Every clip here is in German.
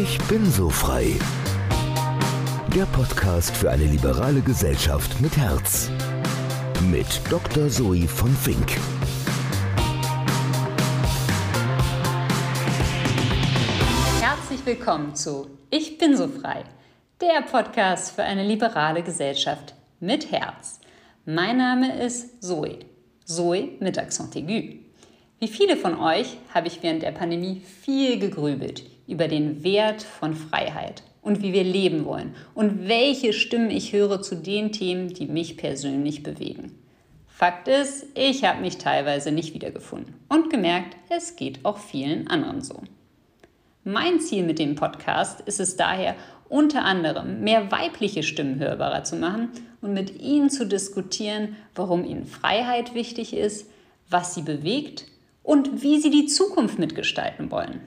Ich bin so frei. Der Podcast für eine liberale Gesellschaft mit Herz. Mit Dr. Zoe von Fink. Herzlich willkommen zu Ich bin so frei. Der Podcast für eine liberale Gesellschaft mit Herz. Mein Name ist Zoe. Zoe mit Accent aigu. Wie viele von euch habe ich während der Pandemie viel gegrübelt über den Wert von Freiheit und wie wir leben wollen und welche Stimmen ich höre zu den Themen, die mich persönlich bewegen. Fakt ist, ich habe mich teilweise nicht wiedergefunden und gemerkt, es geht auch vielen anderen so. Mein Ziel mit dem Podcast ist es daher, unter anderem mehr weibliche Stimmen hörbarer zu machen und mit ihnen zu diskutieren, warum ihnen Freiheit wichtig ist, was sie bewegt und wie sie die Zukunft mitgestalten wollen.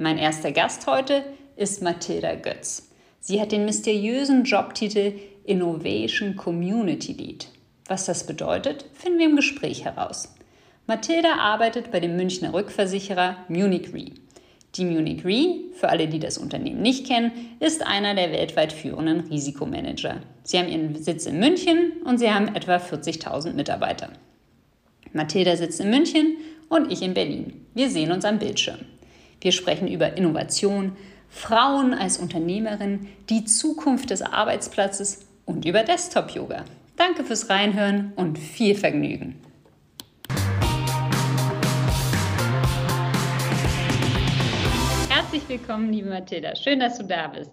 Mein erster Gast heute ist Mathilda Götz. Sie hat den mysteriösen Jobtitel Innovation Community Lead. Was das bedeutet, finden wir im Gespräch heraus. Mathilda arbeitet bei dem Münchner Rückversicherer Munich Re. Die Munich Re, für alle, die das Unternehmen nicht kennen, ist einer der weltweit führenden Risikomanager. Sie haben ihren Sitz in München und sie haben etwa 40.000 Mitarbeiter. Mathilda sitzt in München und ich in Berlin. Wir sehen uns am Bildschirm. Wir sprechen über Innovation, Frauen als Unternehmerin, die Zukunft des Arbeitsplatzes und über Desktop-Yoga. Danke fürs Reinhören und viel Vergnügen. Herzlich willkommen, liebe Mathilda. Schön, dass du da bist.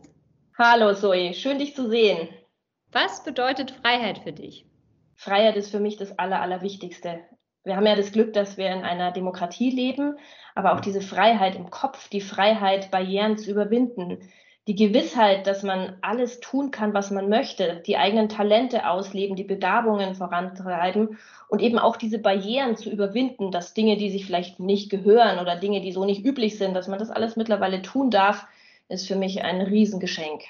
Hallo Zoe, schön dich zu sehen. Was bedeutet Freiheit für dich? Freiheit ist für mich das Aller, Allerwichtigste. Wir haben ja das Glück, dass wir in einer Demokratie leben, aber auch diese Freiheit im Kopf, die Freiheit, Barrieren zu überwinden, die Gewissheit, dass man alles tun kann, was man möchte, die eigenen Talente ausleben, die Begabungen vorantreiben und eben auch diese Barrieren zu überwinden, dass Dinge, die sich vielleicht nicht gehören oder Dinge, die so nicht üblich sind, dass man das alles mittlerweile tun darf, ist für mich ein Riesengeschenk.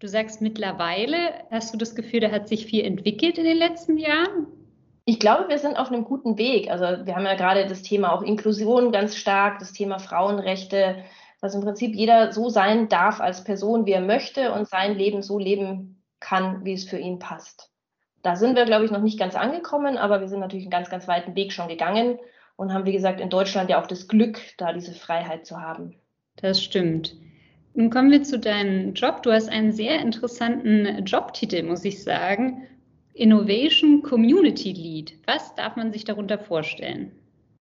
Du sagst mittlerweile, hast du das Gefühl, da hat sich viel entwickelt in den letzten Jahren? Ich glaube, wir sind auf einem guten Weg. Also wir haben ja gerade das Thema auch Inklusion ganz stark, das Thema Frauenrechte, dass im Prinzip jeder so sein darf als Person, wie er möchte und sein Leben so leben kann, wie es für ihn passt. Da sind wir, glaube ich, noch nicht ganz angekommen, aber wir sind natürlich einen ganz, ganz weiten Weg schon gegangen und haben, wie gesagt, in Deutschland ja auch das Glück, da diese Freiheit zu haben. Das stimmt. Nun kommen wir zu deinem Job. Du hast einen sehr interessanten Jobtitel, muss ich sagen. Innovation Community Lead. Was darf man sich darunter vorstellen?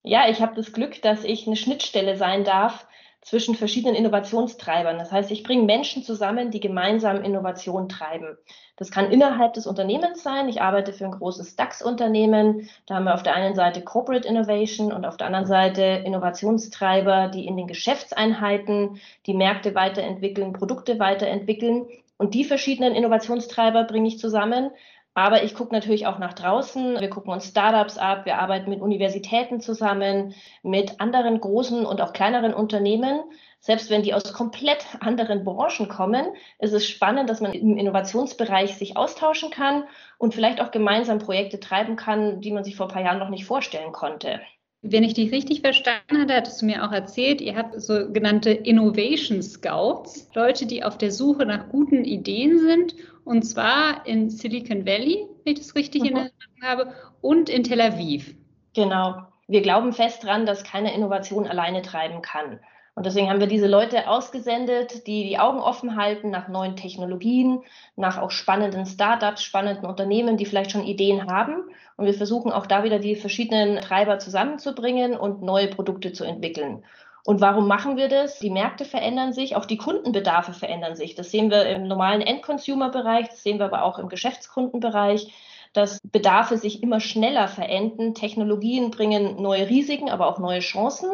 Ja, ich habe das Glück, dass ich eine Schnittstelle sein darf zwischen verschiedenen Innovationstreibern. Das heißt, ich bringe Menschen zusammen, die gemeinsam Innovation treiben. Das kann innerhalb des Unternehmens sein. Ich arbeite für ein großes DAX-Unternehmen. Da haben wir auf der einen Seite Corporate Innovation und auf der anderen Seite Innovationstreiber, die in den Geschäftseinheiten die Märkte weiterentwickeln, Produkte weiterentwickeln. Und die verschiedenen Innovationstreiber bringe ich zusammen aber ich gucke natürlich auch nach draußen. Wir gucken uns Startups ab, wir arbeiten mit Universitäten zusammen, mit anderen großen und auch kleineren Unternehmen. Selbst wenn die aus komplett anderen Branchen kommen, ist es spannend, dass man im Innovationsbereich sich austauschen kann und vielleicht auch gemeinsam Projekte treiben kann, die man sich vor ein paar Jahren noch nicht vorstellen konnte. Wenn ich dich richtig verstanden hatte, hattest du mir auch erzählt, ihr habt sogenannte Innovation Scouts, Leute, die auf der Suche nach guten Ideen sind, und zwar in Silicon Valley, wenn ich das richtig mhm. in Erinnerung habe, und in Tel Aviv. Genau. Wir glauben fest daran, dass keine Innovation alleine treiben kann. Und deswegen haben wir diese Leute ausgesendet, die die Augen offen halten nach neuen Technologien, nach auch spannenden Startups, spannenden Unternehmen, die vielleicht schon Ideen haben. Und wir versuchen auch da wieder die verschiedenen Treiber zusammenzubringen und neue Produkte zu entwickeln. Und warum machen wir das? Die Märkte verändern sich, auch die Kundenbedarfe verändern sich. Das sehen wir im normalen End-Consumer-Bereich, das sehen wir aber auch im Geschäftskundenbereich dass Bedarfe sich immer schneller verändern. Technologien bringen neue Risiken, aber auch neue Chancen.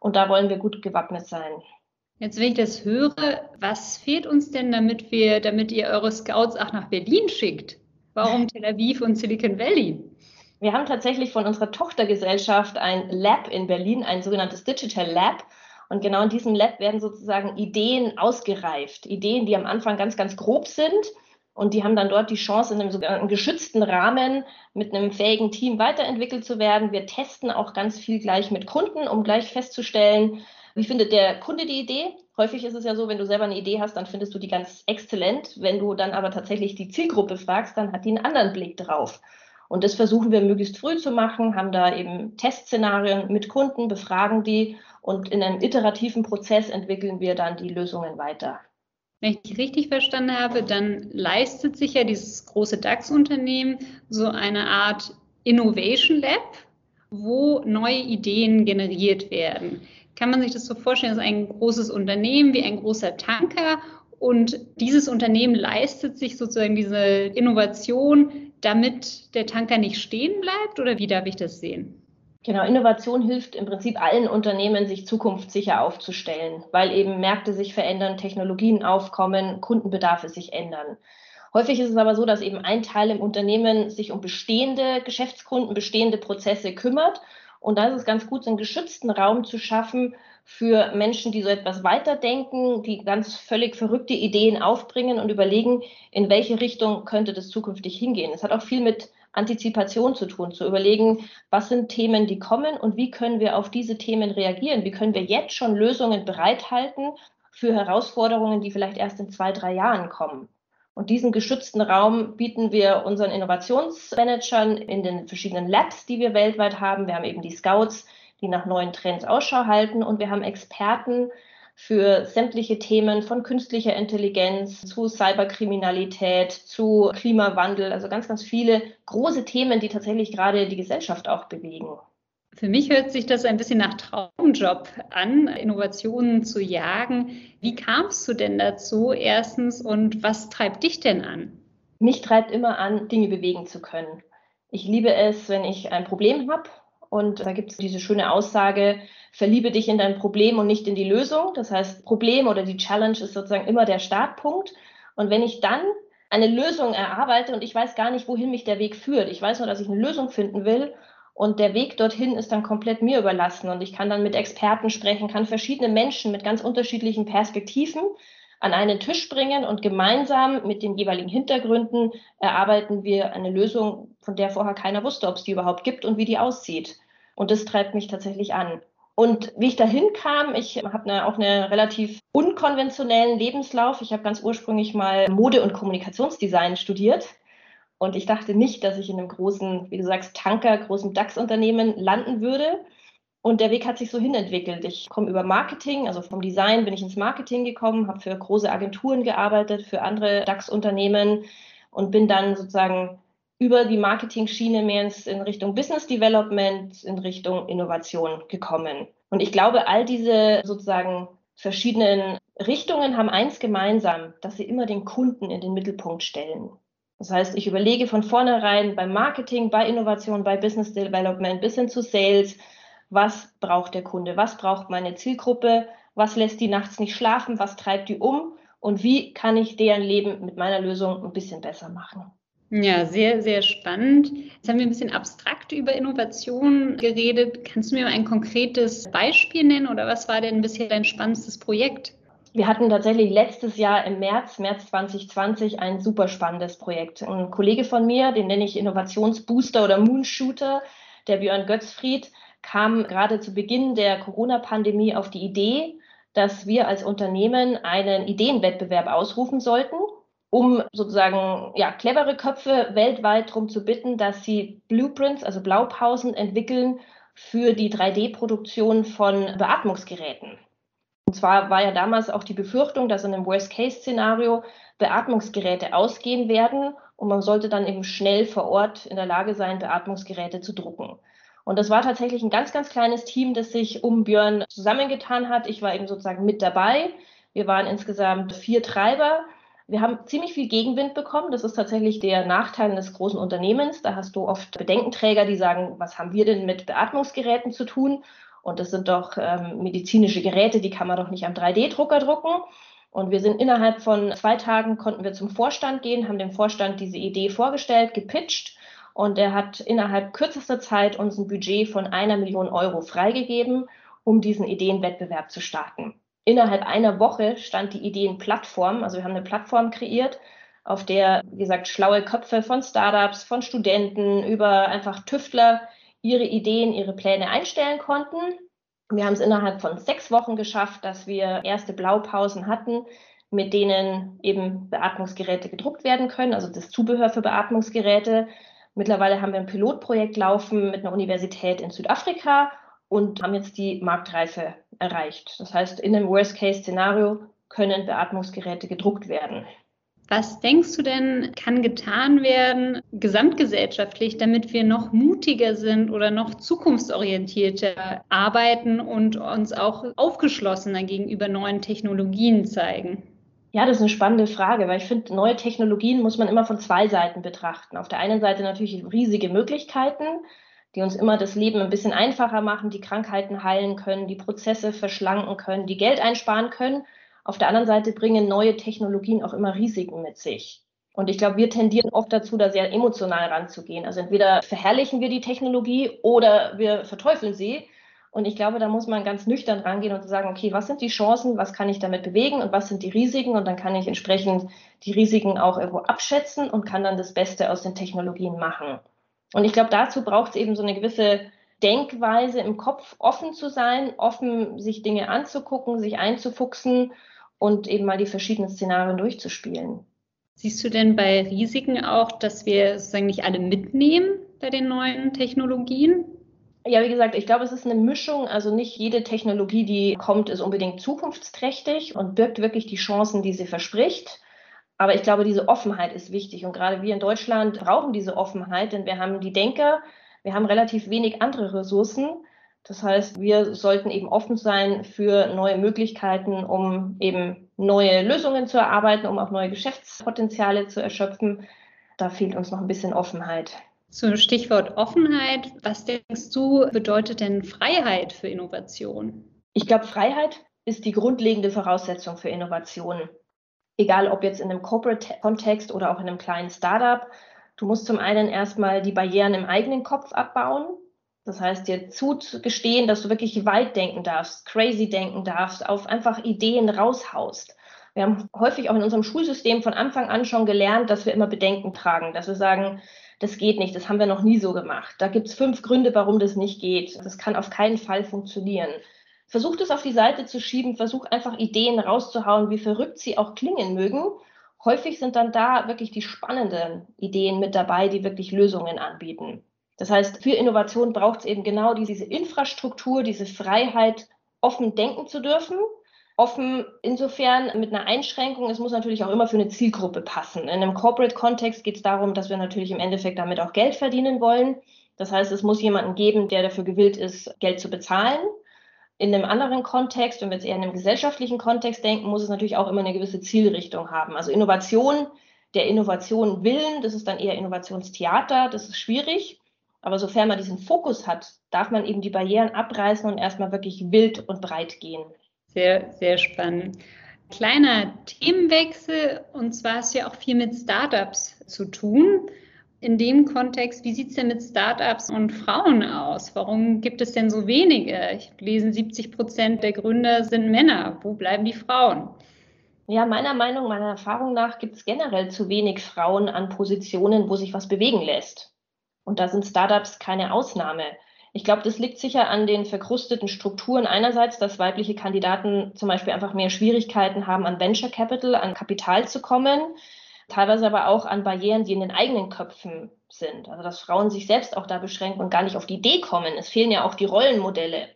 Und da wollen wir gut gewappnet sein. Jetzt, wenn ich das höre, was fehlt uns denn, damit wir, damit ihr eure Scouts auch nach Berlin schickt? Warum Tel Aviv und Silicon Valley? Wir haben tatsächlich von unserer Tochtergesellschaft ein Lab in Berlin, ein sogenanntes Digital Lab. Und genau in diesem Lab werden sozusagen Ideen ausgereift. Ideen, die am Anfang ganz, ganz grob sind. Und die haben dann dort die Chance, in einem sogenannten geschützten Rahmen mit einem fähigen Team weiterentwickelt zu werden. Wir testen auch ganz viel gleich mit Kunden, um gleich festzustellen, Wie findet der Kunde die Idee? Häufig ist es ja so, wenn du selber eine Idee hast, dann findest du die ganz exzellent. Wenn du dann aber tatsächlich die Zielgruppe fragst, dann hat die einen anderen Blick drauf. Und das versuchen wir möglichst früh zu machen, haben da eben Testszenarien mit Kunden, befragen die und in einem iterativen Prozess entwickeln wir dann die Lösungen weiter. Wenn ich dich richtig verstanden habe, dann leistet sich ja dieses große DAX-Unternehmen so eine Art Innovation Lab, wo neue Ideen generiert werden. Kann man sich das so vorstellen, das ist ein großes Unternehmen wie ein großer Tanker und dieses Unternehmen leistet sich sozusagen diese Innovation, damit der Tanker nicht stehen bleibt oder wie darf ich das sehen? Genau, Innovation hilft im Prinzip allen Unternehmen, sich zukunftssicher aufzustellen, weil eben Märkte sich verändern, Technologien aufkommen, Kundenbedarfe sich ändern. Häufig ist es aber so, dass eben ein Teil im Unternehmen sich um bestehende Geschäftskunden, bestehende Prozesse kümmert. Und da ist es ganz gut, einen geschützten Raum zu schaffen für Menschen, die so etwas weiterdenken, die ganz völlig verrückte Ideen aufbringen und überlegen, in welche Richtung könnte das zukünftig hingehen. Es hat auch viel mit Antizipation zu tun, zu überlegen, was sind Themen, die kommen und wie können wir auf diese Themen reagieren? Wie können wir jetzt schon Lösungen bereithalten für Herausforderungen, die vielleicht erst in zwei, drei Jahren kommen? Und diesen geschützten Raum bieten wir unseren Innovationsmanagern in den verschiedenen Labs, die wir weltweit haben. Wir haben eben die Scouts, die nach neuen Trends Ausschau halten und wir haben Experten für sämtliche Themen von künstlicher Intelligenz zu Cyberkriminalität, zu Klimawandel, also ganz, ganz viele große Themen, die tatsächlich gerade die Gesellschaft auch bewegen. Für mich hört sich das ein bisschen nach Traumjob an, Innovationen zu jagen. Wie kamst du denn dazu erstens und was treibt dich denn an? Mich treibt immer an, Dinge bewegen zu können. Ich liebe es, wenn ich ein Problem habe und da gibt es diese schöne Aussage, verliebe dich in dein Problem und nicht in die Lösung. Das heißt, Problem oder die Challenge ist sozusagen immer der Startpunkt. Und wenn ich dann eine Lösung erarbeite und ich weiß gar nicht, wohin mich der Weg führt, ich weiß nur, dass ich eine Lösung finden will und der Weg dorthin ist dann komplett mir überlassen und ich kann dann mit Experten sprechen, kann verschiedene Menschen mit ganz unterschiedlichen Perspektiven an einen Tisch bringen und gemeinsam mit den jeweiligen Hintergründen erarbeiten wir eine Lösung, von der vorher keiner wusste, ob es die überhaupt gibt und wie die aussieht. Und das treibt mich tatsächlich an. Und wie ich dahin kam, ich habe ne, auch einen relativ unkonventionellen Lebenslauf. Ich habe ganz ursprünglich mal Mode- und Kommunikationsdesign studiert und ich dachte nicht, dass ich in einem großen, wie du sagst, Tanker, großen DAX-Unternehmen landen würde. Und der Weg hat sich so hinentwickelt. Ich komme über Marketing, also vom Design bin ich ins Marketing gekommen, habe für große Agenturen gearbeitet, für andere DAX-Unternehmen und bin dann sozusagen über die Marketing-Schiene mehr in Richtung Business Development, in Richtung Innovation gekommen. Und ich glaube, all diese sozusagen verschiedenen Richtungen haben eins gemeinsam, dass sie immer den Kunden in den Mittelpunkt stellen. Das heißt, ich überlege von vornherein beim Marketing, bei Innovation, bei Business Development bis hin zu Sales, was braucht der Kunde, was braucht meine Zielgruppe, was lässt die nachts nicht schlafen, was treibt die um und wie kann ich deren Leben mit meiner Lösung ein bisschen besser machen. Ja, sehr, sehr spannend. Jetzt haben wir ein bisschen abstrakt über Innovation geredet. Kannst du mir mal ein konkretes Beispiel nennen oder was war denn bisher dein spannendstes Projekt? Wir hatten tatsächlich letztes Jahr im März, März 2020, ein super spannendes Projekt. Ein Kollege von mir, den nenne ich Innovationsbooster oder Moonshooter, der Björn Götzfried, kam gerade zu Beginn der Corona-Pandemie auf die Idee, dass wir als Unternehmen einen Ideenwettbewerb ausrufen sollten, um sozusagen ja, clevere Köpfe weltweit darum zu bitten, dass sie Blueprints, also Blaupausen entwickeln für die 3D-Produktion von Beatmungsgeräten. Und zwar war ja damals auch die Befürchtung, dass in einem Worst-Case-Szenario Beatmungsgeräte ausgehen werden und man sollte dann eben schnell vor Ort in der Lage sein, Beatmungsgeräte zu drucken. Und das war tatsächlich ein ganz, ganz kleines Team, das sich um Björn zusammengetan hat. Ich war eben sozusagen mit dabei. Wir waren insgesamt vier Treiber. Wir haben ziemlich viel Gegenwind bekommen. Das ist tatsächlich der Nachteil des großen Unternehmens. Da hast du oft Bedenkenträger, die sagen, was haben wir denn mit Beatmungsgeräten zu tun? Und das sind doch ähm, medizinische Geräte, die kann man doch nicht am 3D-Drucker drucken. Und wir sind innerhalb von zwei Tagen konnten wir zum Vorstand gehen, haben dem Vorstand diese Idee vorgestellt, gepitcht. Und er hat innerhalb kürzester Zeit uns ein Budget von einer Million Euro freigegeben, um diesen Ideenwettbewerb zu starten. Innerhalb einer Woche stand die Ideenplattform, also wir haben eine Plattform kreiert, auf der, wie gesagt, schlaue Köpfe von Startups, von Studenten über einfach Tüftler ihre Ideen, ihre Pläne einstellen konnten. Wir haben es innerhalb von sechs Wochen geschafft, dass wir erste Blaupausen hatten, mit denen eben Beatmungsgeräte gedruckt werden können, also das Zubehör für Beatmungsgeräte. Mittlerweile haben wir ein Pilotprojekt laufen mit einer Universität in Südafrika und haben jetzt die Marktreife erreicht. Das heißt, in einem Worst-Case-Szenario können Beatmungsgeräte gedruckt werden. Was denkst du denn, kann getan werden, gesamtgesellschaftlich, damit wir noch mutiger sind oder noch zukunftsorientierter arbeiten und uns auch aufgeschlossener gegenüber neuen Technologien zeigen? Ja, das ist eine spannende Frage, weil ich finde, neue Technologien muss man immer von zwei Seiten betrachten. Auf der einen Seite natürlich riesige Möglichkeiten, die uns immer das Leben ein bisschen einfacher machen, die Krankheiten heilen können, die Prozesse verschlanken können, die Geld einsparen können. Auf der anderen Seite bringen neue Technologien auch immer Risiken mit sich. Und ich glaube, wir tendieren oft dazu, da sehr emotional ranzugehen. Also entweder verherrlichen wir die Technologie oder wir verteufeln sie. Und ich glaube, da muss man ganz nüchtern rangehen und sagen, okay, was sind die Chancen, was kann ich damit bewegen und was sind die Risiken? Und dann kann ich entsprechend die Risiken auch irgendwo abschätzen und kann dann das Beste aus den Technologien machen. Und ich glaube, dazu braucht es eben so eine gewisse Denkweise im Kopf, offen zu sein, offen sich Dinge anzugucken, sich einzufuchsen und eben mal die verschiedenen Szenarien durchzuspielen. Siehst du denn bei Risiken auch, dass wir sozusagen nicht alle mitnehmen bei den neuen Technologien? Ja, wie gesagt, ich glaube, es ist eine Mischung. Also nicht jede Technologie, die kommt, ist unbedingt zukunftsträchtig und birgt wirklich die Chancen, die sie verspricht. Aber ich glaube, diese Offenheit ist wichtig. Und gerade wir in Deutschland brauchen diese Offenheit, denn wir haben die Denker, wir haben relativ wenig andere Ressourcen. Das heißt, wir sollten eben offen sein für neue Möglichkeiten, um eben neue Lösungen zu erarbeiten, um auch neue Geschäftspotenziale zu erschöpfen. Da fehlt uns noch ein bisschen Offenheit. Zum Stichwort Offenheit, was denkst du, bedeutet denn Freiheit für Innovation? Ich glaube, Freiheit ist die grundlegende Voraussetzung für Innovation. Egal ob jetzt in einem Corporate-Kontext oder auch in einem kleinen Startup. Du musst zum einen erstmal die Barrieren im eigenen Kopf abbauen. Das heißt, dir zugestehen, dass du wirklich weit denken darfst, crazy denken darfst, auf einfach Ideen raushaust. Wir haben häufig auch in unserem Schulsystem von Anfang an schon gelernt, dass wir immer Bedenken tragen, dass wir sagen, das geht nicht, das haben wir noch nie so gemacht. Da gibt es fünf Gründe, warum das nicht geht. Das kann auf keinen Fall funktionieren. Versuch das auf die Seite zu schieben, versuch einfach Ideen rauszuhauen, wie verrückt sie auch klingen mögen. Häufig sind dann da wirklich die spannenden Ideen mit dabei, die wirklich Lösungen anbieten. Das heißt, für Innovation braucht es eben genau diese Infrastruktur, diese Freiheit, offen denken zu dürfen. Offen insofern mit einer Einschränkung, es muss natürlich auch immer für eine Zielgruppe passen. In einem Corporate-Kontext geht es darum, dass wir natürlich im Endeffekt damit auch Geld verdienen wollen. Das heißt, es muss jemanden geben, der dafür gewillt ist, Geld zu bezahlen. In einem anderen Kontext, wenn wir jetzt eher in einem gesellschaftlichen Kontext denken, muss es natürlich auch immer eine gewisse Zielrichtung haben. Also Innovation, der Innovation willen, das ist dann eher Innovationstheater, das ist schwierig. Aber sofern man diesen Fokus hat, darf man eben die Barrieren abreißen und erstmal wirklich wild und breit gehen. Sehr, sehr spannend. Kleiner Themenwechsel, und zwar du ja auch viel mit Startups zu tun. In dem Kontext, wie sieht es denn mit Startups und Frauen aus? Warum gibt es denn so wenige? Ich lese, 70 Prozent der Gründer sind Männer. Wo bleiben die Frauen? Ja, meiner Meinung, meiner Erfahrung nach gibt es generell zu wenig Frauen an Positionen, wo sich was bewegen lässt. Und da sind Startups keine Ausnahme. Ich glaube, das liegt sicher an den verkrusteten Strukturen einerseits, dass weibliche Kandidaten zum Beispiel einfach mehr Schwierigkeiten haben, an Venture Capital, an Kapital zu kommen, teilweise aber auch an Barrieren, die in den eigenen Köpfen sind. Also dass Frauen sich selbst auch da beschränken und gar nicht auf die Idee kommen. Es fehlen ja auch die Rollenmodelle.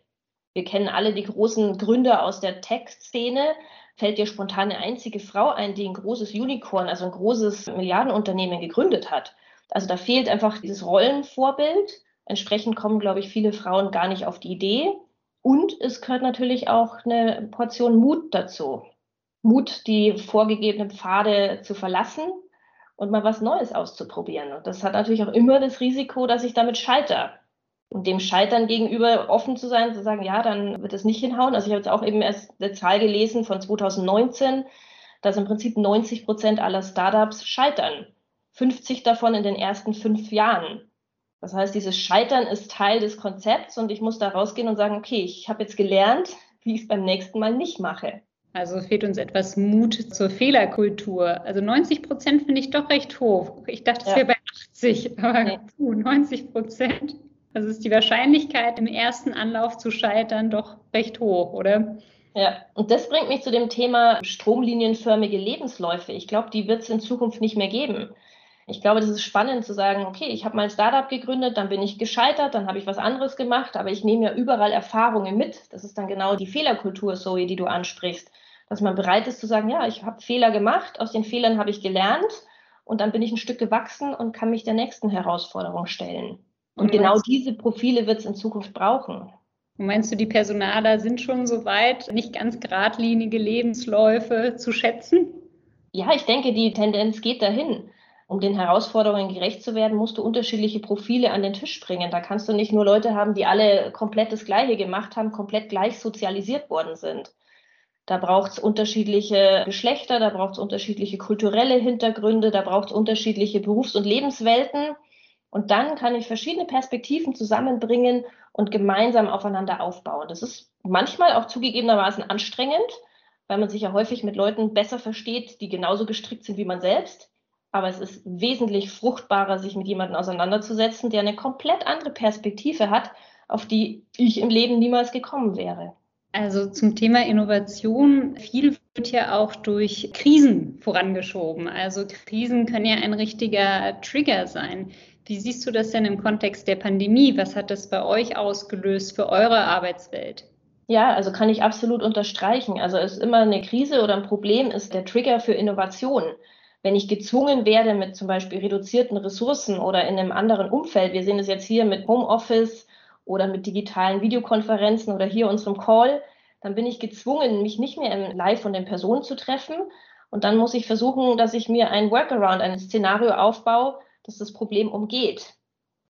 Wir kennen alle die großen Gründer aus der Tech-Szene. Fällt dir spontan eine einzige Frau ein, die ein großes Unicorn, also ein großes Milliardenunternehmen gegründet hat? Also da fehlt einfach dieses Rollenvorbild. Entsprechend kommen, glaube ich, viele Frauen gar nicht auf die Idee. Und es gehört natürlich auch eine Portion Mut dazu. Mut, die vorgegebenen Pfade zu verlassen und mal was Neues auszuprobieren. Und das hat natürlich auch immer das Risiko, dass ich damit scheitere. Und dem Scheitern gegenüber offen zu sein, zu sagen, ja, dann wird es nicht hinhauen. Also ich habe jetzt auch eben erst eine Zahl gelesen von 2019, dass im Prinzip 90 Prozent aller Startups scheitern. 50 davon in den ersten fünf Jahren. Das heißt, dieses Scheitern ist Teil des Konzepts und ich muss da rausgehen und sagen, okay, ich habe jetzt gelernt, wie ich es beim nächsten Mal nicht mache. Also fehlt uns etwas Mut zur Fehlerkultur. Also 90 Prozent finde ich doch recht hoch. Ich dachte, es ja. wäre bei 80, aber nee. puh, 90 Prozent. Also ist die Wahrscheinlichkeit, im ersten Anlauf zu scheitern, doch recht hoch, oder? Ja, und das bringt mich zu dem Thema stromlinienförmige Lebensläufe. Ich glaube, die wird es in Zukunft nicht mehr geben. Ich glaube, das ist spannend zu sagen, okay, ich habe mal ein Startup gegründet, dann bin ich gescheitert, dann habe ich was anderes gemacht, aber ich nehme ja überall Erfahrungen mit. Das ist dann genau die Fehlerkultur, Zoe, die du ansprichst. Dass man bereit ist zu sagen, ja, ich habe Fehler gemacht, aus den Fehlern habe ich gelernt und dann bin ich ein Stück gewachsen und kann mich der nächsten Herausforderung stellen. Und, und genau diese Profile wird es in Zukunft brauchen. Meinst du, die Personaler sind schon so weit, nicht ganz geradlinige Lebensläufe zu schätzen? Ja, ich denke, die Tendenz geht dahin. Um den Herausforderungen gerecht zu werden, musst du unterschiedliche Profile an den Tisch bringen. Da kannst du nicht nur Leute haben, die alle komplett das Gleiche gemacht haben, komplett gleich sozialisiert worden sind. Da braucht es unterschiedliche Geschlechter, da braucht es unterschiedliche kulturelle Hintergründe, da braucht es unterschiedliche Berufs- und Lebenswelten. Und dann kann ich verschiedene Perspektiven zusammenbringen und gemeinsam aufeinander aufbauen. Das ist manchmal auch zugegebenermaßen anstrengend, weil man sich ja häufig mit Leuten besser versteht, die genauso gestrickt sind wie man selbst. Aber es ist wesentlich fruchtbarer, sich mit jemandem auseinanderzusetzen, der eine komplett andere Perspektive hat, auf die ich im Leben niemals gekommen wäre. Also zum Thema Innovation, viel wird ja auch durch Krisen vorangeschoben. Also Krisen können ja ein richtiger Trigger sein. Wie siehst du das denn im Kontext der Pandemie? Was hat das bei euch ausgelöst für eure Arbeitswelt? Ja, also kann ich absolut unterstreichen. Also es ist immer eine Krise oder ein Problem ist der Trigger für Innovation. Wenn ich gezwungen werde mit zum Beispiel reduzierten Ressourcen oder in einem anderen Umfeld, wir sehen es jetzt hier mit Homeoffice oder mit digitalen Videokonferenzen oder hier unserem Call, dann bin ich gezwungen, mich nicht mehr im Live von den Personen zu treffen. Und dann muss ich versuchen, dass ich mir ein Workaround, ein Szenario aufbaue, das das Problem umgeht.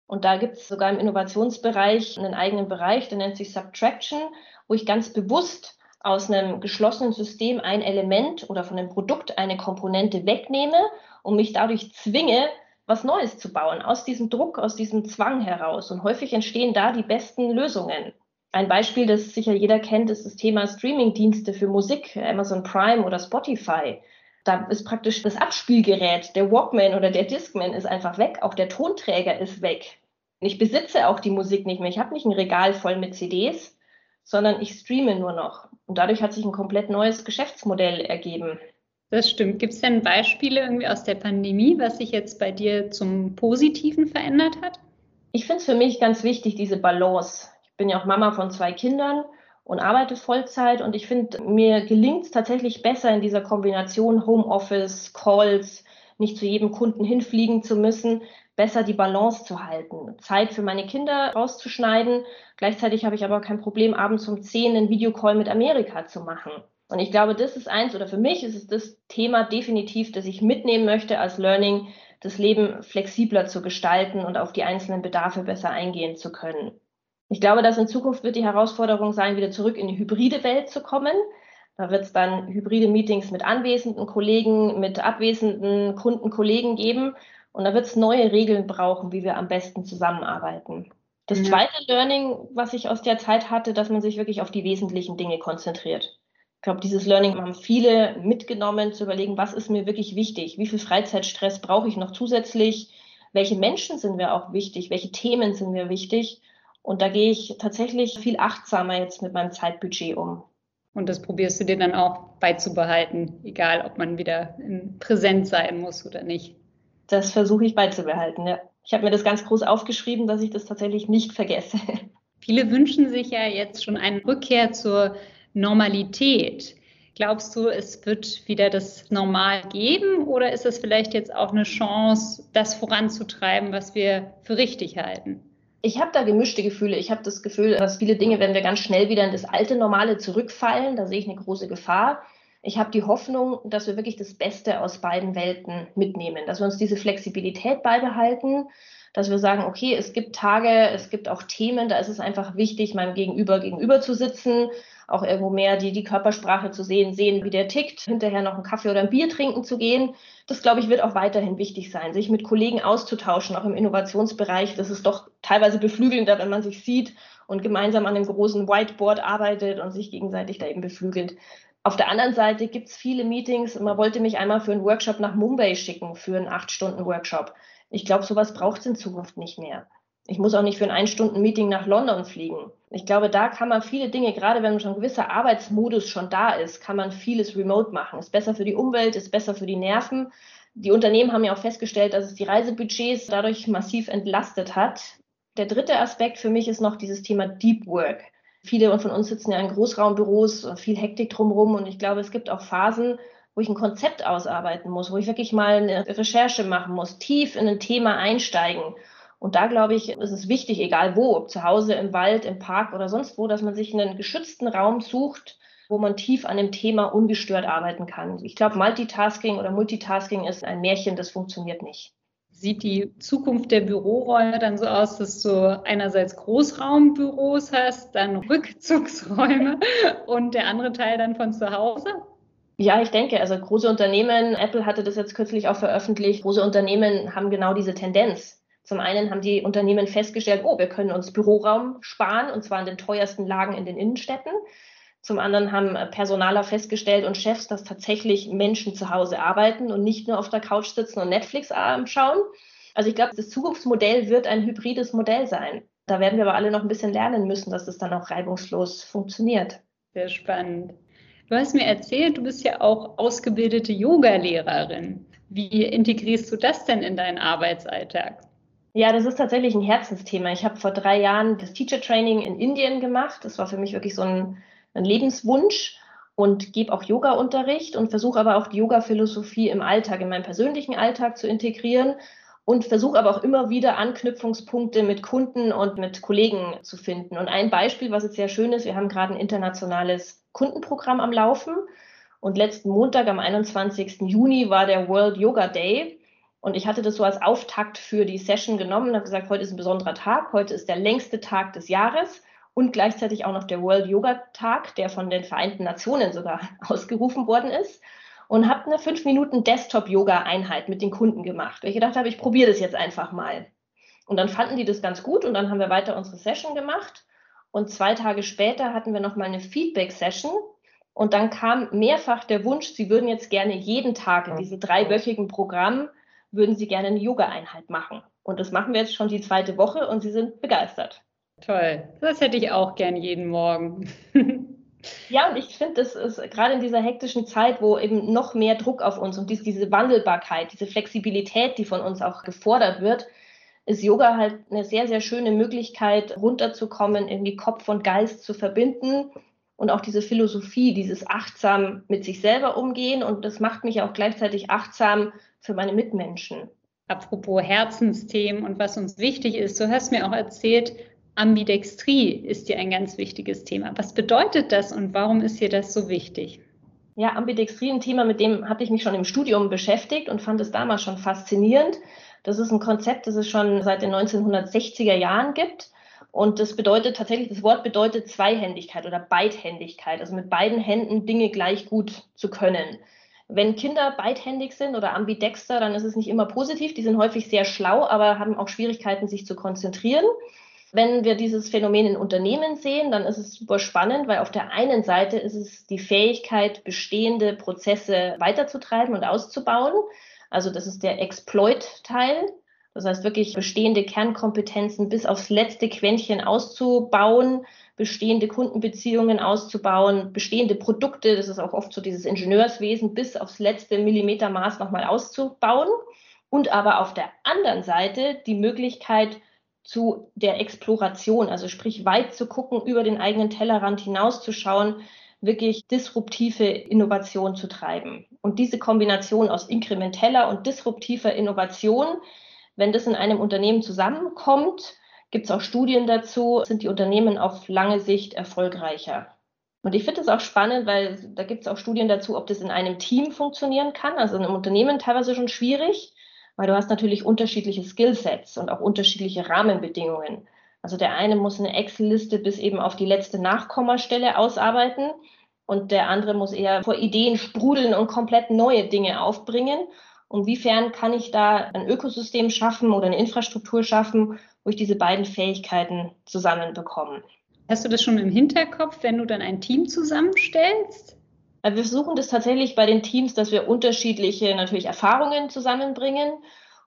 Und da gibt es sogar im Innovationsbereich einen eigenen Bereich, der nennt sich Subtraction, wo ich ganz bewusst aus einem geschlossenen System ein Element oder von einem Produkt eine Komponente wegnehme und mich dadurch zwinge, was Neues zu bauen, aus diesem Druck, aus diesem Zwang heraus. Und häufig entstehen da die besten Lösungen. Ein Beispiel, das sicher jeder kennt, ist das Thema Streamingdienste für Musik, Amazon Prime oder Spotify. Da ist praktisch das Abspielgerät, der Walkman oder der Discman ist einfach weg, auch der Tonträger ist weg. Ich besitze auch die Musik nicht mehr. Ich habe nicht ein Regal voll mit CDs, sondern ich streame nur noch. Und dadurch hat sich ein komplett neues Geschäftsmodell ergeben. Das stimmt. Gibt es denn Beispiele irgendwie aus der Pandemie, was sich jetzt bei dir zum Positiven verändert hat? Ich finde es für mich ganz wichtig, diese Balance. Ich bin ja auch Mama von zwei Kindern und arbeite Vollzeit. Und ich finde, mir gelingt es tatsächlich besser in dieser Kombination Homeoffice, Calls, nicht zu jedem Kunden hinfliegen zu müssen, besser die Balance zu halten. Zeit für meine Kinder rauszuschneiden. Gleichzeitig habe ich aber kein Problem, abends um 10 einen Videocall mit Amerika zu machen. Und ich glaube, das ist eins, oder für mich ist es das Thema definitiv, das ich mitnehmen möchte als Learning, das Leben flexibler zu gestalten und auf die einzelnen Bedarfe besser eingehen zu können. Ich glaube, dass in Zukunft wird die Herausforderung sein, wieder zurück in die hybride Welt zu kommen. Da wird es dann hybride Meetings mit anwesenden Kollegen, mit abwesenden Kunden, Kollegen geben. Und da wird es neue Regeln brauchen, wie wir am besten zusammenarbeiten. Das ja. zweite Learning, was ich aus der Zeit hatte, dass man sich wirklich auf die wesentlichen Dinge konzentriert. Ich glaube, dieses Learning haben viele mitgenommen, zu überlegen, was ist mir wirklich wichtig? Wie viel Freizeitstress brauche ich noch zusätzlich? Welche Menschen sind mir auch wichtig? Welche Themen sind mir wichtig? Und da gehe ich tatsächlich viel achtsamer jetzt mit meinem Zeitbudget um. Und das probierst du dir dann auch beizubehalten, egal ob man wieder in Präsenz sein muss oder nicht. Das versuche ich beizubehalten, ja. Ich habe mir das ganz groß aufgeschrieben, dass ich das tatsächlich nicht vergesse. Viele wünschen sich ja jetzt schon eine Rückkehr zur Normalität. Glaubst du, es wird wieder das Normal geben oder ist es vielleicht jetzt auch eine Chance, das voranzutreiben, was wir für richtig halten? Ich habe da gemischte Gefühle. Ich habe das Gefühl, dass viele Dinge werden wir ganz schnell wieder in das alte Normale zurückfallen. Da sehe ich eine große Gefahr. Ich habe die Hoffnung, dass wir wirklich das Beste aus beiden Welten mitnehmen, dass wir uns diese Flexibilität beibehalten, dass wir sagen, okay, es gibt Tage, es gibt auch Themen, da ist es einfach wichtig, meinem Gegenüber gegenüber zu sitzen auch irgendwo mehr die, die Körpersprache zu sehen, sehen, wie der tickt, hinterher noch einen Kaffee oder ein Bier trinken zu gehen. Das, glaube ich, wird auch weiterhin wichtig sein, sich mit Kollegen auszutauschen, auch im Innovationsbereich. Das ist doch teilweise beflügelnder, wenn man sich sieht und gemeinsam an einem großen Whiteboard arbeitet und sich gegenseitig da eben beflügelt. Auf der anderen Seite gibt es viele Meetings. Man wollte mich einmal für einen Workshop nach Mumbai schicken, für einen acht Stunden Workshop. Ich glaube, sowas braucht es in Zukunft nicht mehr. Ich muss auch nicht für ein Ein-Stunden-Meeting nach London fliegen. Ich glaube, da kann man viele Dinge, gerade wenn schon ein gewisser Arbeitsmodus schon da ist, kann man vieles remote machen. Ist besser für die Umwelt, ist besser für die Nerven. Die Unternehmen haben ja auch festgestellt, dass es die Reisebudgets dadurch massiv entlastet hat. Der dritte Aspekt für mich ist noch dieses Thema Deep Work. Viele von uns sitzen ja in Großraumbüros, viel Hektik drumherum und ich glaube, es gibt auch Phasen, wo ich ein Konzept ausarbeiten muss, wo ich wirklich mal eine Recherche machen muss, tief in ein Thema einsteigen. Und da glaube ich, ist es wichtig, egal wo, ob zu Hause, im Wald, im Park oder sonst wo, dass man sich einen geschützten Raum sucht, wo man tief an dem Thema ungestört arbeiten kann. Ich glaube, Multitasking oder Multitasking ist ein Märchen, das funktioniert nicht. Sieht die Zukunft der Büroräume dann so aus, dass du einerseits Großraumbüros hast, dann Rückzugsräume und der andere Teil dann von zu Hause? Ja, ich denke, also große Unternehmen, Apple hatte das jetzt kürzlich auch veröffentlicht, große Unternehmen haben genau diese Tendenz. Zum einen haben die Unternehmen festgestellt, oh, wir können uns Büroraum sparen und zwar in den teuersten Lagen in den Innenstädten. Zum anderen haben Personaler festgestellt und Chefs, dass tatsächlich Menschen zu Hause arbeiten und nicht nur auf der Couch sitzen und Netflix schauen. Also ich glaube, das Zukunftsmodell wird ein hybrides Modell sein. Da werden wir aber alle noch ein bisschen lernen müssen, dass das dann auch reibungslos funktioniert. Sehr spannend. Du hast mir erzählt, du bist ja auch ausgebildete Yoga-Lehrerin. Wie integrierst du das denn in deinen Arbeitsalltag? Ja, das ist tatsächlich ein Herzensthema. Ich habe vor drei Jahren das Teacher Training in Indien gemacht. Das war für mich wirklich so ein ein Lebenswunsch und gebe auch Yoga-Unterricht und versuche aber auch die Yoga-Philosophie im Alltag, in meinem persönlichen Alltag zu integrieren und versuche aber auch immer wieder Anknüpfungspunkte mit Kunden und mit Kollegen zu finden. Und ein Beispiel, was jetzt sehr schön ist, wir haben gerade ein internationales Kundenprogramm am Laufen und letzten Montag am 21. Juni war der World Yoga Day. Und ich hatte das so als Auftakt für die Session genommen und habe gesagt, heute ist ein besonderer Tag, heute ist der längste Tag des Jahres und gleichzeitig auch noch der World Yoga Tag, der von den Vereinten Nationen sogar ausgerufen worden ist. Und habe eine fünf Minuten Desktop-Yoga-Einheit mit den Kunden gemacht, weil ich gedacht habe, ich probiere das jetzt einfach mal. Und dann fanden die das ganz gut und dann haben wir weiter unsere Session gemacht. Und zwei Tage später hatten wir nochmal eine Feedback-Session. Und dann kam mehrfach der Wunsch, sie würden jetzt gerne jeden Tag in diesem dreiwöchigen Programm, würden sie gerne eine Yoga-Einheit machen. Und das machen wir jetzt schon die zweite Woche und sie sind begeistert. Toll. Das hätte ich auch gern jeden Morgen. Ja, und ich finde, das ist gerade in dieser hektischen Zeit, wo eben noch mehr Druck auf uns und diese Wandelbarkeit, diese Flexibilität, die von uns auch gefordert wird, ist Yoga halt eine sehr, sehr schöne Möglichkeit, runterzukommen, irgendwie Kopf und Geist zu verbinden und auch diese Philosophie, dieses achtsam mit sich selber umgehen und das macht mich auch gleichzeitig achtsam für meine Mitmenschen. Apropos Herzensthemen und was uns wichtig ist, du hast mir auch erzählt, Ambidextrie ist dir ein ganz wichtiges Thema. Was bedeutet das und warum ist dir das so wichtig? Ja, Ambidextrie, ein Thema, mit dem hatte ich mich schon im Studium beschäftigt und fand es damals schon faszinierend. Das ist ein Konzept, das es schon seit den 1960er Jahren gibt. Und das bedeutet tatsächlich, das Wort bedeutet Zweihändigkeit oder Beidhändigkeit, also mit beiden Händen Dinge gleich gut zu können. Wenn Kinder beidhändig sind oder ambidexter, dann ist es nicht immer positiv. Die sind häufig sehr schlau, aber haben auch Schwierigkeiten, sich zu konzentrieren. Wenn wir dieses Phänomen in Unternehmen sehen, dann ist es super spannend, weil auf der einen Seite ist es die Fähigkeit, bestehende Prozesse weiterzutreiben und auszubauen. Also das ist der Exploit-Teil. Das heißt wirklich bestehende Kernkompetenzen bis aufs letzte Quäntchen auszubauen, bestehende Kundenbeziehungen auszubauen, bestehende Produkte, das ist auch oft so dieses Ingenieurswesen, bis aufs letzte Millimetermaß nochmal auszubauen. Und aber auf der anderen Seite die Möglichkeit, zu der Exploration, also sprich weit zu gucken, über den eigenen Tellerrand hinauszuschauen, wirklich disruptive Innovation zu treiben. Und diese Kombination aus inkrementeller und disruptiver Innovation, wenn das in einem Unternehmen zusammenkommt, gibt es auch Studien dazu, sind die Unternehmen auf lange Sicht erfolgreicher. Und ich finde es auch spannend, weil da gibt es auch Studien dazu, ob das in einem Team funktionieren kann, also in einem Unternehmen teilweise schon schwierig weil du hast natürlich unterschiedliche Skillsets und auch unterschiedliche Rahmenbedingungen. Also der eine muss eine Excel-Liste bis eben auf die letzte Nachkommastelle ausarbeiten und der andere muss eher vor Ideen sprudeln und komplett neue Dinge aufbringen. Inwiefern kann ich da ein Ökosystem schaffen oder eine Infrastruktur schaffen, wo ich diese beiden Fähigkeiten zusammenbekomme? Hast du das schon im Hinterkopf, wenn du dann ein Team zusammenstellst? Wir versuchen das tatsächlich bei den Teams, dass wir unterschiedliche natürlich Erfahrungen zusammenbringen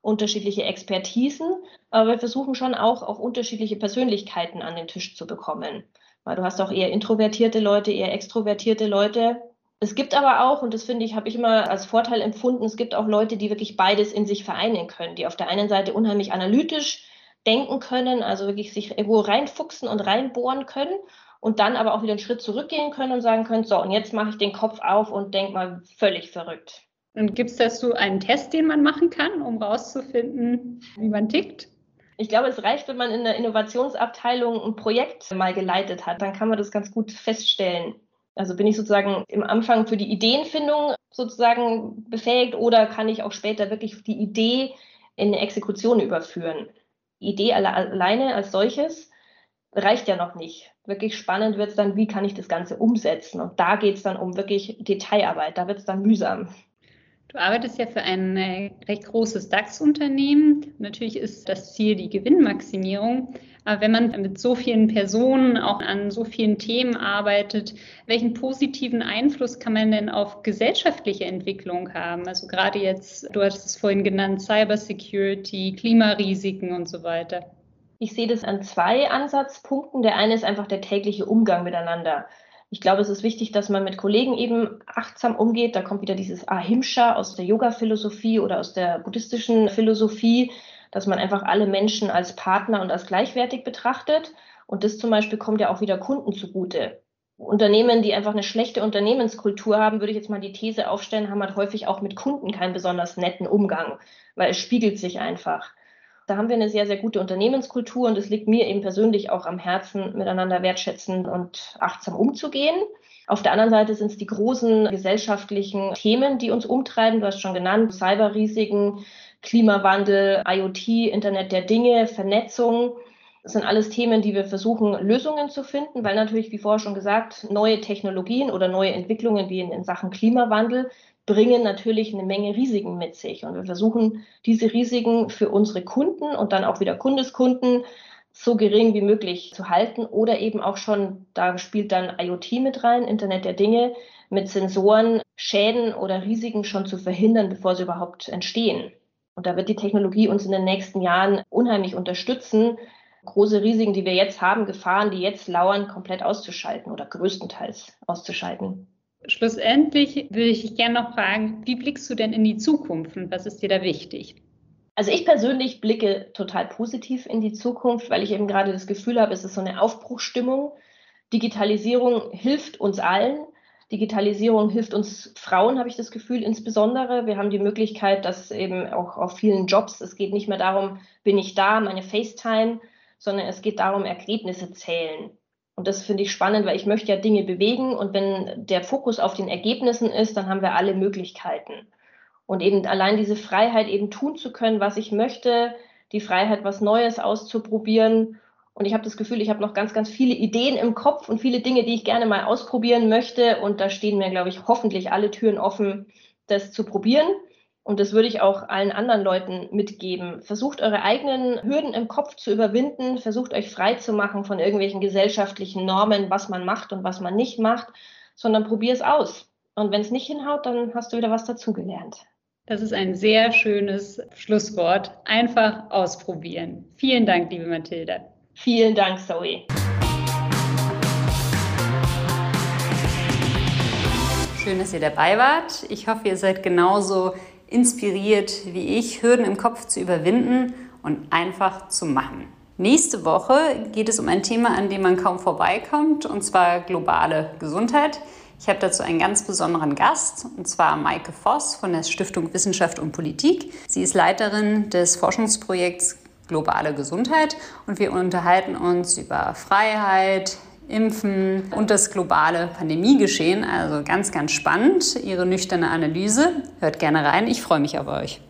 unterschiedliche Expertisen, aber wir versuchen schon auch, auch unterschiedliche Persönlichkeiten an den Tisch zu bekommen. Weil du hast auch eher introvertierte Leute, eher extrovertierte Leute. Es gibt aber auch, und das finde ich, habe ich immer als Vorteil empfunden, es gibt auch Leute, die wirklich beides in sich vereinen können, die auf der einen Seite unheimlich analytisch denken können, also wirklich sich irgendwo reinfuchsen und reinbohren können und dann aber auch wieder einen Schritt zurückgehen können und sagen können, so, und jetzt mache ich den Kopf auf und denke mal völlig verrückt. Und gibt es dazu einen Test, den man machen kann, um rauszufinden, wie man tickt? Ich glaube, es reicht, wenn man in der Innovationsabteilung ein Projekt mal geleitet hat. Dann kann man das ganz gut feststellen. Also bin ich sozusagen im Anfang für die Ideenfindung sozusagen befähigt oder kann ich auch später wirklich die Idee in eine Exekution überführen? Die Idee alle, alleine als solches reicht ja noch nicht. Wirklich spannend wird es dann, wie kann ich das Ganze umsetzen? Und da geht es dann um wirklich Detailarbeit. Da wird es dann mühsam. Du arbeitest ja für ein äh, recht großes DAX-Unternehmen. Natürlich ist das Ziel die Gewinnmaximierung. Aber wenn man mit so vielen Personen auch an so vielen Themen arbeitet, welchen positiven Einfluss kann man denn auf gesellschaftliche Entwicklung haben? Also gerade jetzt, du hast es vorhin genannt, Cybersecurity, Klimarisiken und so weiter. Ich sehe das an zwei Ansatzpunkten. Der eine ist einfach der tägliche Umgang miteinander. Ich glaube, es ist wichtig, dass man mit Kollegen eben achtsam umgeht. Da kommt wieder dieses Ahimsa aus der Yoga-Philosophie oder aus der buddhistischen Philosophie, dass man einfach alle Menschen als Partner und als gleichwertig betrachtet. Und das zum Beispiel kommt ja auch wieder Kunden zugute. Unternehmen, die einfach eine schlechte Unternehmenskultur haben, würde ich jetzt mal die These aufstellen, haben halt häufig auch mit Kunden keinen besonders netten Umgang, weil es spiegelt sich einfach. Da haben wir eine sehr, sehr gute Unternehmenskultur und es liegt mir eben persönlich auch am Herzen, miteinander wertschätzend und achtsam umzugehen. Auf der anderen Seite sind es die großen gesellschaftlichen Themen, die uns umtreiben. Du hast schon genannt, Cyberrisiken, Klimawandel, IoT, Internet der Dinge, Vernetzung. Das sind alles Themen, die wir versuchen, Lösungen zu finden, weil natürlich, wie vorher schon gesagt, neue Technologien oder neue Entwicklungen wie in, in Sachen Klimawandel bringen natürlich eine Menge Risiken mit sich. Und wir versuchen, diese Risiken für unsere Kunden und dann auch wieder Kundeskunden so gering wie möglich zu halten oder eben auch schon, da spielt dann IoT mit rein, Internet der Dinge, mit Sensoren Schäden oder Risiken schon zu verhindern, bevor sie überhaupt entstehen. Und da wird die Technologie uns in den nächsten Jahren unheimlich unterstützen, große Risiken, die wir jetzt haben, Gefahren, die jetzt lauern, komplett auszuschalten oder größtenteils auszuschalten. Schlussendlich würde ich dich gerne noch fragen, wie blickst du denn in die Zukunft und was ist dir da wichtig? Also ich persönlich blicke total positiv in die Zukunft, weil ich eben gerade das Gefühl habe, es ist so eine Aufbruchstimmung. Digitalisierung hilft uns allen. Digitalisierung hilft uns Frauen, habe ich das Gefühl, insbesondere. Wir haben die Möglichkeit, dass eben auch auf vielen Jobs, es geht nicht mehr darum, bin ich da, meine FaceTime, sondern es geht darum, Ergebnisse zählen. Und das finde ich spannend, weil ich möchte ja Dinge bewegen und wenn der Fokus auf den Ergebnissen ist, dann haben wir alle Möglichkeiten. Und eben allein diese Freiheit eben tun zu können, was ich möchte, die Freiheit, was Neues auszuprobieren. Und ich habe das Gefühl, ich habe noch ganz, ganz viele Ideen im Kopf und viele Dinge, die ich gerne mal ausprobieren möchte. Und da stehen mir, glaube ich, hoffentlich alle Türen offen, das zu probieren. Und das würde ich auch allen anderen Leuten mitgeben. Versucht eure eigenen Hürden im Kopf zu überwinden, versucht euch frei zu machen von irgendwelchen gesellschaftlichen Normen, was man macht und was man nicht macht, sondern probier es aus. Und wenn es nicht hinhaut, dann hast du wieder was dazugelernt. Das ist ein sehr schönes Schlusswort. Einfach ausprobieren. Vielen Dank, liebe Mathilda. Vielen Dank, Zoe. Schön, dass ihr dabei wart. Ich hoffe, ihr seid genauso inspiriert wie ich, Hürden im Kopf zu überwinden und einfach zu machen. Nächste Woche geht es um ein Thema, an dem man kaum vorbeikommt, und zwar globale Gesundheit. Ich habe dazu einen ganz besonderen Gast, und zwar Maike Voss von der Stiftung Wissenschaft und Politik. Sie ist Leiterin des Forschungsprojekts Globale Gesundheit und wir unterhalten uns über Freiheit, Impfen und das globale Pandemiegeschehen. Also ganz, ganz spannend. Ihre nüchterne Analyse. Hört gerne rein. Ich freue mich auf euch.